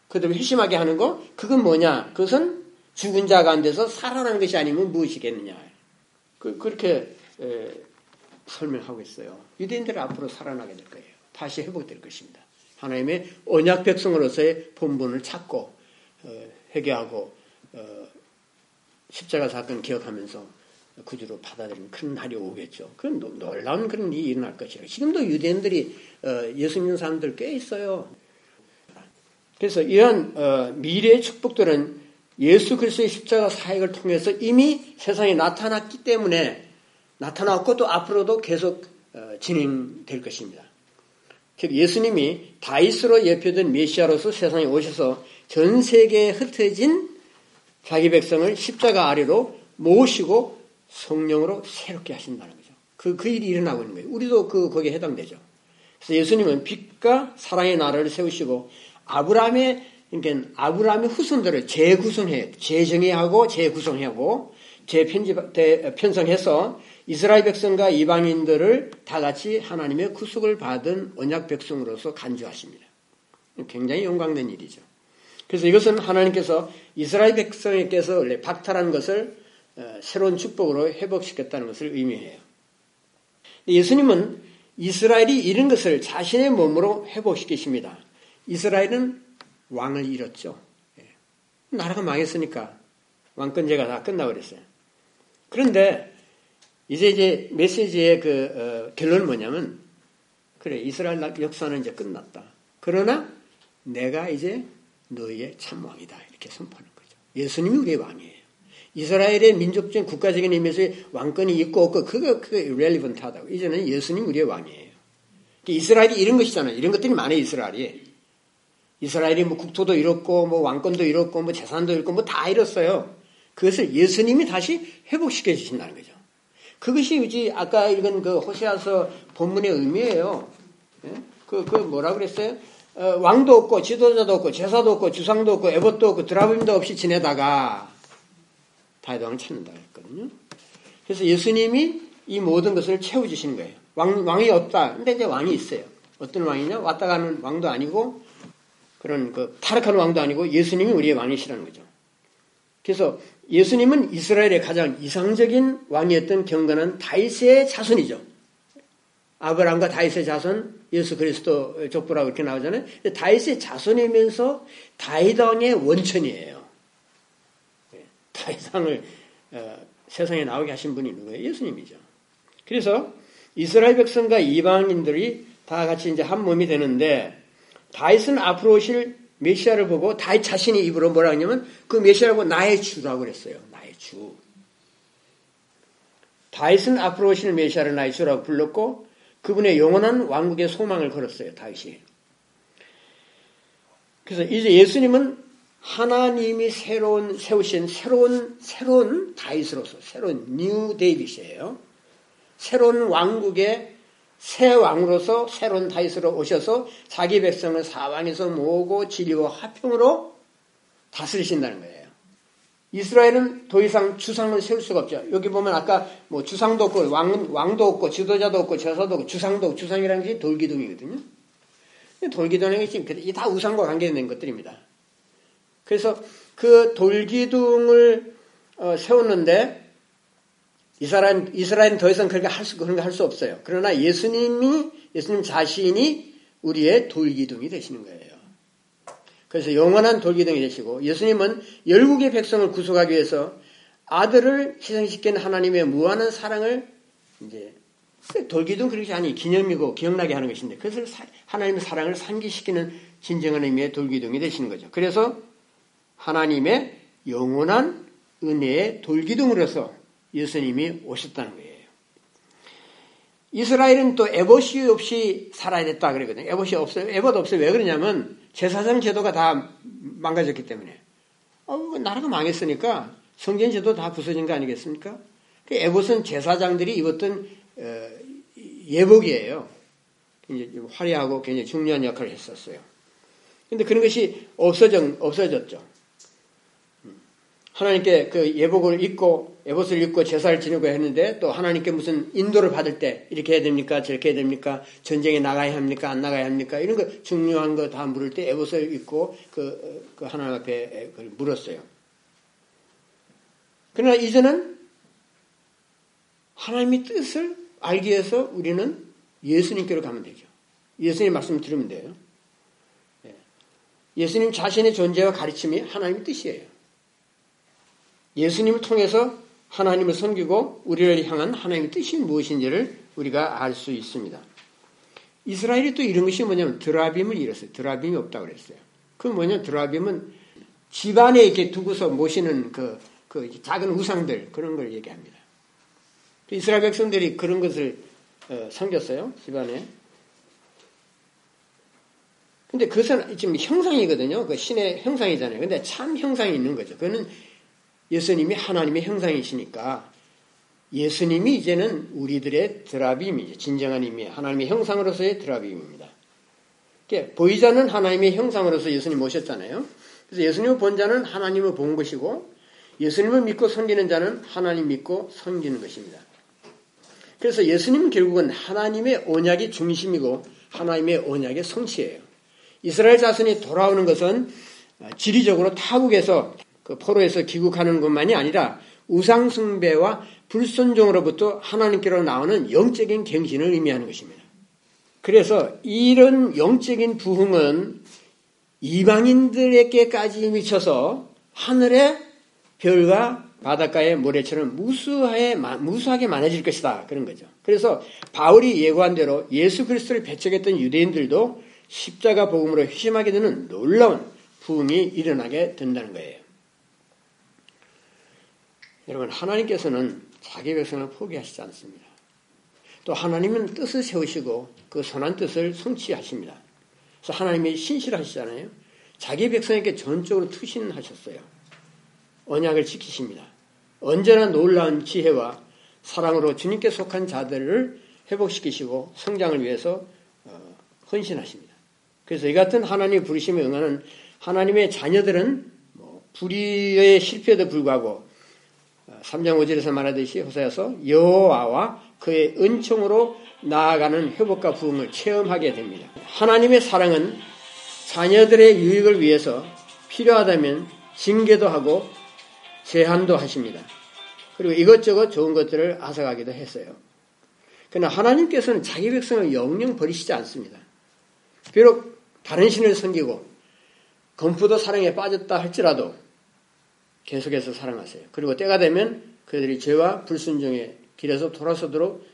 그들을 회심하게 하는 거, 그건 뭐냐? 그것은 죽은 자 가운데서 살아나는 것이 아니면 무엇이겠느냐. 그, 그렇게 에, 설명하고 있어요. 유대인들은 앞으로 살아나게 될 거예요. 다시 회복될 것입니다. 하나님의 언약 백성으로서의 본분을 찾고 어, 회개하고 어, 십자가 사건 기억하면서 구주로 받아들이는 그런 날이 오겠죠. 그런 놀라운 그런 일이 일어날 것이라. 지금도 유대인들이 어, 예수 믿는 사람들 꽤 있어요. 그래서 이러한 어, 미래의 축복들은 예수 그리스도의 십자가 사역을 통해서 이미 세상에 나타났기 때문에 나타났고 또 앞으로도 계속 어, 진행될 것입니다. 즉 예수님이 다이스로 예표된 메시아로서 세상에 오셔서 전 세계에 흩어진 자기 백성을 십자가 아래로 모시고 성령으로 새롭게 하신다는 거죠. 그, 그 일이 일어나고 있는 거예요. 우리도 그, 거기에 해당되죠. 그래서 예수님은 빛과 사랑의 나라를 세우시고 아브라함의, 그러니까 아브라함의 후손들을 재구성해, 재정의하고 재구성하고 재편집, 편성해서 이스라엘 백성과 이방인들을 다 같이 하나님의 구속을 받은 언약 백성으로서 간주하십니다. 굉장히 영광된 일이죠. 그래서 이것은 하나님께서 이스라엘 백성에게서 원래 박탈한 것을 어, 새로운 축복으로 회복시켰다는 것을 의미해요. 예수님은 이스라엘이 잃은 것을 자신의 몸으로 회복시키십니다. 이스라엘은 왕을 잃었죠. 예. 나라가 망했으니까 왕권제가 다 끝나버렸어요. 그런데 이제 이제 메시지의 그 어, 결론은 뭐냐면 그래 이스라엘 역사는 이제 끝났다. 그러나 내가 이제 너희의 참 왕이다 이렇게 선포하는 거죠. 예수님이 우리의 왕이에요. 이스라엘의 민족적인 국가적인 의미에서 왕권이 있고 없고 그거 그거 relevant하다고. 이제는 예수님 우리의 왕이에요. 이스라엘이 이런 것이잖아요. 이런 것들이 많아요. 이스라엘이. 이스라엘이 뭐 국토도 잃었고 뭐 왕권도 잃었고 뭐 재산도 잃고 뭐다 잃었어요. 그것을 예수님이 다시 회복시켜 주신다는 거죠. 그것이 이제 아까 읽은 그 호세아서 본문의 의미예요. 예? 그, 그 뭐라 그랬어요? 어, 왕도 없고 지도자도 없고 제사도 없고 주상도 없고 에봇도 없고 드라빔도 없이 지내다가 다윗 왕을 찾는다 했거든요. 그래서 예수님이 이 모든 것을 채워주시는 거예요. 왕, 왕이 없다. 근데 이제 왕이 있어요. 어떤 왕이냐? 왔다 가는 왕도 아니고 그런 그 타락하는 왕도 아니고 예수님이 우리의 왕이시라는 거죠. 그래서 예수님은 이스라엘의 가장 이상적인 왕이었던 경건한 다윗의 자손이죠. 아브라함과 다윗의 자손, 예수 그리스도 족보라고 이렇게 나오잖아요. 다윗의 자손이면서 다윗 왕의 원천이에요. 왕을 어, 세상에 나오게 하신 분이 누구예요? 예수님이죠. 그래서 이스라엘 백성과 이방인들이 다 같이 이제 한 몸이 되는데 다윗은 앞으로 오실 메시아를 보고 다윗 자신이 입으로 뭐라 하냐면 그 메시아를 보고 나의 주라고 그랬어요. 나의 주. 다윗은 앞으로 오실 메시아를 나의 주라고 불렀고 그분의 영원한 왕국의 소망을 걸었어요. 다윗이. 그래서 이제 예수님은 하나님이 새로운 세우신 새로운 새로운 다윗으로서 새로운 new David이에요. 새로운 왕국의 새 왕으로서 새로운 다윗으로 오셔서 자기 백성을 사방에서 모으고 진리와 화평으로 다스리신다는 거예요. 이스라엘은 더 이상 주상을 세울 수가 없죠. 여기 보면 아까 뭐 주상도 없고 왕, 왕도 없고 지도자도 없고 제사도 없고 주상도 주상이라는 것이 돌기둥이거든요. 돌기둥이 지금 다 우상과 관계된 것들입니다. 그래서 그 돌기둥을 어, 세웠는데 이스라엘, 이스라엘은 더 이상 그렇게 할 수, 그런 거 할 수 없어요. 그러나 예수님이, 예수님 자신이 우리의 돌기둥이 되시는 거예요. 그래서 영원한 돌기둥이 되시고 예수님은 열국의 백성을 구속하기 위해서 아들을 희생시킨 하나님의 무한한 사랑을 이제 돌기둥 그렇게 아니 기념이고 기억나게 하는 것인데 그것을 하나님의 사랑을 상기시키는 진정한 의미의 돌기둥이 되시는 거죠. 그래서 하나님의 영원한 은혜의 돌기둥으로서 예수님이 오셨다는 거예요. 이스라엘은 또 에봇이 없이 살아야 됐다 그러거든요. 에봇이 없어요. 에봇 없어요. 왜 그러냐면 제사장 제도가 다 망가졌기 때문에. 어, 나라가 망했으니까 성전 제도 다 부서진 거 아니겠습니까? 그 에봇은 제사장들이 입었던 어, 예복이에요. 화려하고 굉장히 중요한 역할을 했었어요. 근데 그런 것이 없어져, 없어졌죠. 하나님께 그 예복을 입고 예복을 입고 제사를 지내고 했는데 또 하나님께 무슨 인도를 받을 때 이렇게 해야 됩니까 저렇게 해야 됩니까 전쟁에 나가야 합니까 안 나가야 합니까 이런 거 중요한 거 다 물을 때 예복을 입고 그, 그 하나님 앞에 물었어요. 그러나 이제는 하나님의 뜻을 알기 위해서 우리는 예수님께로 가면 되죠. 예수님 말씀을 들으면 돼요. 예. 예수님 자신의 존재와 가르침이 하나님의 뜻이에요. 예수님을 통해서 하나님을 섬기고 우리를 향한 하나님의 뜻이 무엇인지를 우리가 알 수 있습니다. 이스라엘이 또 이런 것이 뭐냐면 드라빔을 잃었어요. 드라빔이 없다고 그랬어요. 그 뭐냐 드라빔은 집안에 이렇게 두고서 모시는 그, 그 작은 우상들 그런 걸 얘기합니다. 이스라엘 백성들이 그런 것을 어, 섬겼어요. 집안에. 근데 그것은 지금 형상이거든요. 그 신의 형상이잖아요. 근데 참 형상이 있는 거죠. 그거는 예수님이 하나님의 형상이시니까 예수님이 이제는 우리들의 드라빔이죠. 진정한 의미 하나님의 형상으로서의 드라빔입니다. 보이지 않는 하나님의 형상으로서 예수님 모셨잖아요. 그래서 예수님을 본 자는 하나님을 본 것이고 예수님을 믿고 섬기는 자는 하나님 믿고 섬기는 것입니다. 그래서 예수님은 결국은 하나님의 언약이 중심이고 하나님의 언약의 성취예요. 이스라엘 자손이 돌아오는 것은 지리적으로 타국에서 그 포로에서 귀국하는 것만이 아니라 우상숭배와 불순종으로부터 하나님께로 나오는 영적인 갱신을 의미하는 것입니다. 그래서 이런 영적인 부흥은 이방인들에게까지 미쳐서 하늘의 별과 바닷가의 모래처럼 무수하게, 무수하게 많아질 것이다. 그런 거죠. 그래서 바울이 예고한 대로 예수 그리스도를 배척했던 유대인들도 십자가 복음으로 회심하게 되는 놀라운 부흥이 일어나게 된다는 거예요. 여러분, 하나님께서는 자기 백성을 포기하시지 않습니다. 또 하나님은 뜻을 세우시고 그 선한 뜻을 성취하십니다. 그래서 하나님이 신실하시잖아요. 자기 백성에게 전적으로 투신하셨어요. 언약을 지키십니다. 언제나 놀라운 지혜와 사랑으로 주님께 속한 자들을 회복시키시고 성장을 위해서 어, 헌신하십니다. 그래서 이 같은 하나님의 부르심에 응하는 하나님의 자녀들은 뭐 불의의 실패에도 불구하고 3장 5절에서 말하듯이 호세아서 여호와와 그의 은총으로 나아가는 회복과 부흥을 체험하게 됩니다. 하나님의 사랑은 자녀들의 유익을 위해서 필요하다면 징계도 하고 제한도 하십니다. 그리고 이것저것 좋은 것들을 앗아가기도 했어요. 그러나 하나님께서는 자기 백성을 영영 버리시지 않습니다. 비록 다른 신을 섬기고 건프도 사랑에 빠졌다 할지라도 계속해서 사랑하세요. 그리고 때가 되면 그들이 죄와 불순종의 길에서 돌아서도록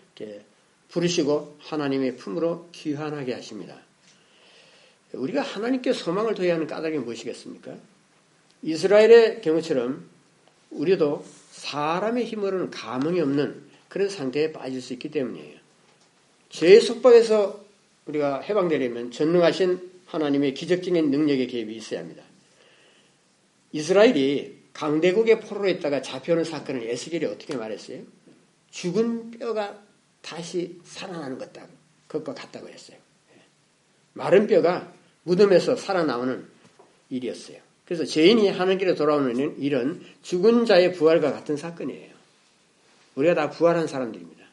부르시고 하나님의 품으로 귀환하게 하십니다. 우리가 하나님께 소망을 둬야 하는 까닭이 무엇이겠습니까? 이스라엘의 경우처럼 우리도 사람의 힘으로는 감흥이 없는 그런 상태에 빠질 수 있기 때문이에요. 죄의 속박에서 우리가 해방되려면 전능하신 하나님의 기적적인 능력의 개입이 있어야 합니다. 이스라엘이 강대국의 포로로 있다가 잡혀오는 사건을 에스겔이 어떻게 말했어요? 죽은 뼈가 다시 살아나는 것다. 그것과 같다고 했어요. 마른 뼈가 무덤에서 살아나오는 일이었어요. 그래서 죄인이 하는 길에 돌아오는 일은 죽은 자의 부활과 같은 사건이에요. 우리가 다 부활한 사람들입니다.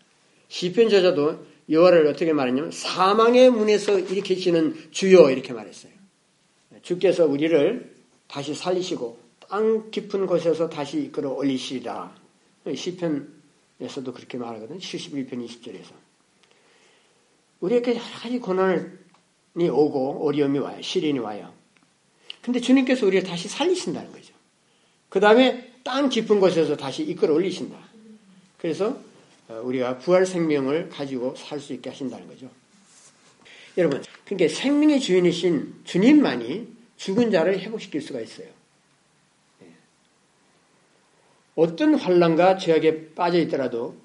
시편 저자도 여호와를 어떻게 말했냐면 사망의 문에서 일으키시는 주여 이렇게 말했어요. 주께서 우리를 다시 살리시고 땅 깊은 곳에서 다시 이끌어 올리시리라. 시편에서도 그렇게 말하거든. 71편 20절에서. 우리에게 여러 가지 고난이 오고 어려움이 와요. 시련이 와요. 근데 주님께서 우리를 다시 살리신다는 거죠. 그 다음에 땅 깊은 곳에서 다시 이끌어 올리신다. 그래서 어, 우리가 부활 생명을 가지고 살 수 있게 하신다는 거죠. 여러분, 그러니까 생명의 주인이신 주님만이 죽은 자를 회복시킬 수가 있어요. 예. 어떤 환란과 죄악에 빠져 있더라도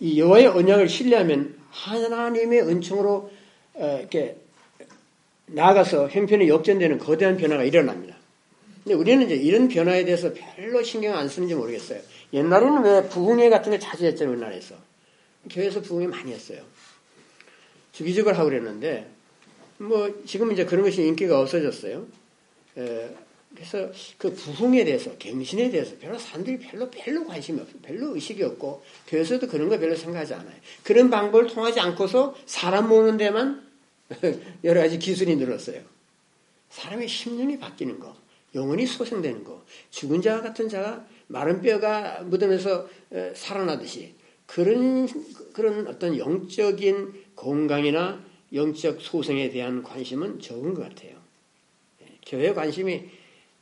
이 여호와의 언약을 신뢰하면 하나님의 은총으로 어, 이렇게 나아가서 형편이 역전되는 거대한 변화가 일어납니다. 근데 우리는 이제 이런 변화에 대해서 별로 신경 안 쓰는지 모르겠어요. 옛날에는 왜 부흥회 같은 걸 자주 했잖아요, 우리나라에서. 교회에서 부흥회 많이 했어요. 주기적으로 하고 그랬는데, 뭐, 지금 이제 그런 것이 인기가 없어졌어요. 에, 그래서 그 부흥에 대해서, 갱신에 대해서 별로 사람들이 별로, 별로 관심이 없어요. 별로 의식이 없고, 교회에서도 그런 거 별로 생각하지 않아요. 그런 방법을 통하지 않고서 사람 모으는 데만 여러 가지 기술이 늘었어요. 사람의 심령이 바뀌는 거, 영혼이 소생되는 거, 죽은 자 같은 자가 마른 뼈가 묻으면서 살아나듯이 그런 그런 어떤 영적인 건강이나 영적 소생에 대한 관심은 적은 것 같아요. 예, 교회 관심이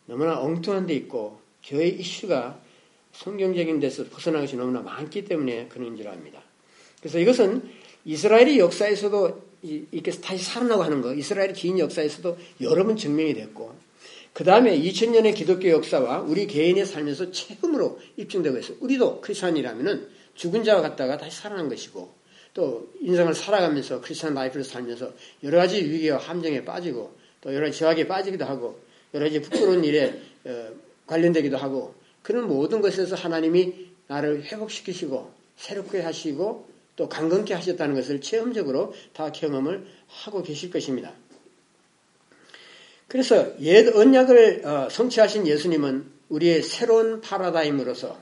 너무나 엉뚱한 데 있고 교회 이슈가 성경적인 데서 벗어난 것이 너무나 많기 때문에 그런 줄 압니다. 그래서 이것은 이스라엘의 역사에서도 이렇게 다시 살아나고 하는 거, 이스라엘의 긴 역사에서도 여러 번 증명이 됐고, 그 다음에 2000년의 기독교 역사와 우리 개인의 삶에서 처음으로 입증되고 있어요. 우리도 크리스천이라면은 죽은 자와 같다가 다시 살아난 것이고, 또 인생을 살아가면서 크리스천 라이프를 살면서 여러 가지 위기와 함정에 빠지고, 또 여러 가지 저하게 빠지기도 하고, 여러 가지 부끄러운 일에 어, 관련되기도 하고, 그런 모든 것에서 하나님이 나를 회복시키시고, 새롭게 하시고, 또 강건케 하셨다는 것을 체험적으로 다 경험을 하고 계실 것입니다. 그래서 옛 언약을 어, 성취하신 예수님은 우리의 새로운 파라다임으로서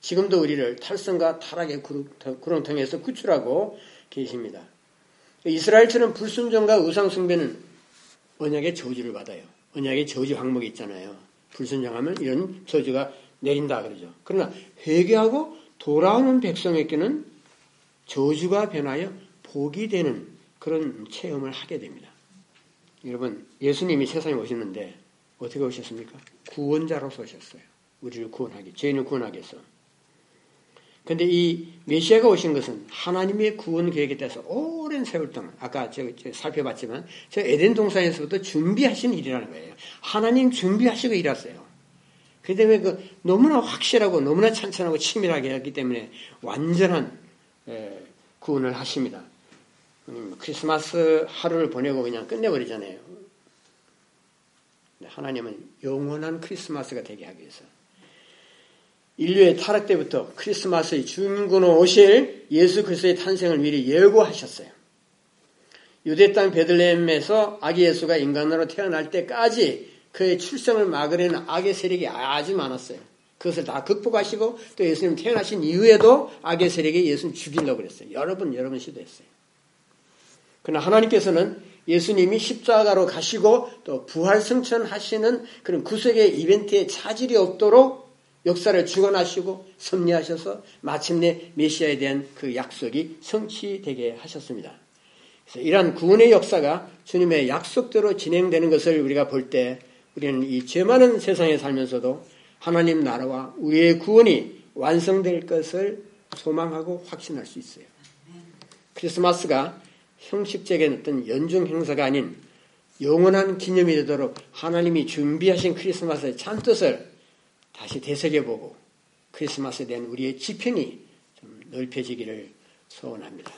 지금도 우리를 탈선과 타락의 구렁텅이에서 구출하고 계십니다. 이스라엘처럼 불순종과 우상숭배는 언약의 저주를 받아요. 언약의 저주 항목이 있잖아요. 불순종하면 이런 저주가 내린다 그러죠. 그러나 회개하고 돌아오는 백성에게는 저주가 변하여 복이 되는 그런 체험을 하게 됩니다. 여러분, 예수님이 세상에 오셨는데 어떻게 오셨습니까? 구원자로서 오셨어요. 우리를 구원하기, 죄인을 구원하기 위해서. 근데 이 메시아가 오신 것은 하나님의 구원 계획에 따라서 오랜 세월 동안, 아까 제가 살펴봤지만, 저 에덴 동산에서부터 준비하신 일이라는 거예요. 하나님 준비하시고 일하세요. 그 때문에 그 너무나 확실하고 너무나 찬찬하고 치밀하게 했기 때문에 완전한 예, 구원을 하십니다. 음, 크리스마스 하루를 보내고 그냥 끝내버리잖아요. 하나님은 영원한 크리스마스가 되게 하기 위해서 인류의 타락 때부터 크리스마스의 주인공으로 오실 예수 그리스도의 탄생을 미리 예고하셨어요. 유대 땅 베들레헴에서 아기 예수가 인간으로 태어날 때까지 그의 출생을 막으려는 악의 세력이 아주 많았어요. 그것을 다 극복하시고 또 예수님 태어나신 이후에도 악의 세력이 예수님 죽이려고 그랬어요. 여러 번, 여러 번 시도했어요. 그러나 하나님께서는 예수님이 십자가로 가시고 또 부활 승천하시는 그런 구속의 이벤트에 차질이 없도록 역사를 주관하시고 섭리하셔서 마침내 메시아에 대한 그 약속이 성취되게 하셨습니다. 그래서 이러한 구원의 역사가 주님의 약속대로 진행되는 것을 우리가 볼 때 우리는 이 죄 많은 세상에 살면서도 하나님 나라와 우리의 구원이 완성될 것을 소망하고 확신할 수 있어요. 크리스마스가 형식적인 어떤 연중 행사가 아닌 영원한 기념이 되도록 하나님이 준비하신 크리스마스의 참뜻을 다시 되새겨보고 크리스마스에 대한 우리의 지평이 좀 넓혀지기를 소원합니다.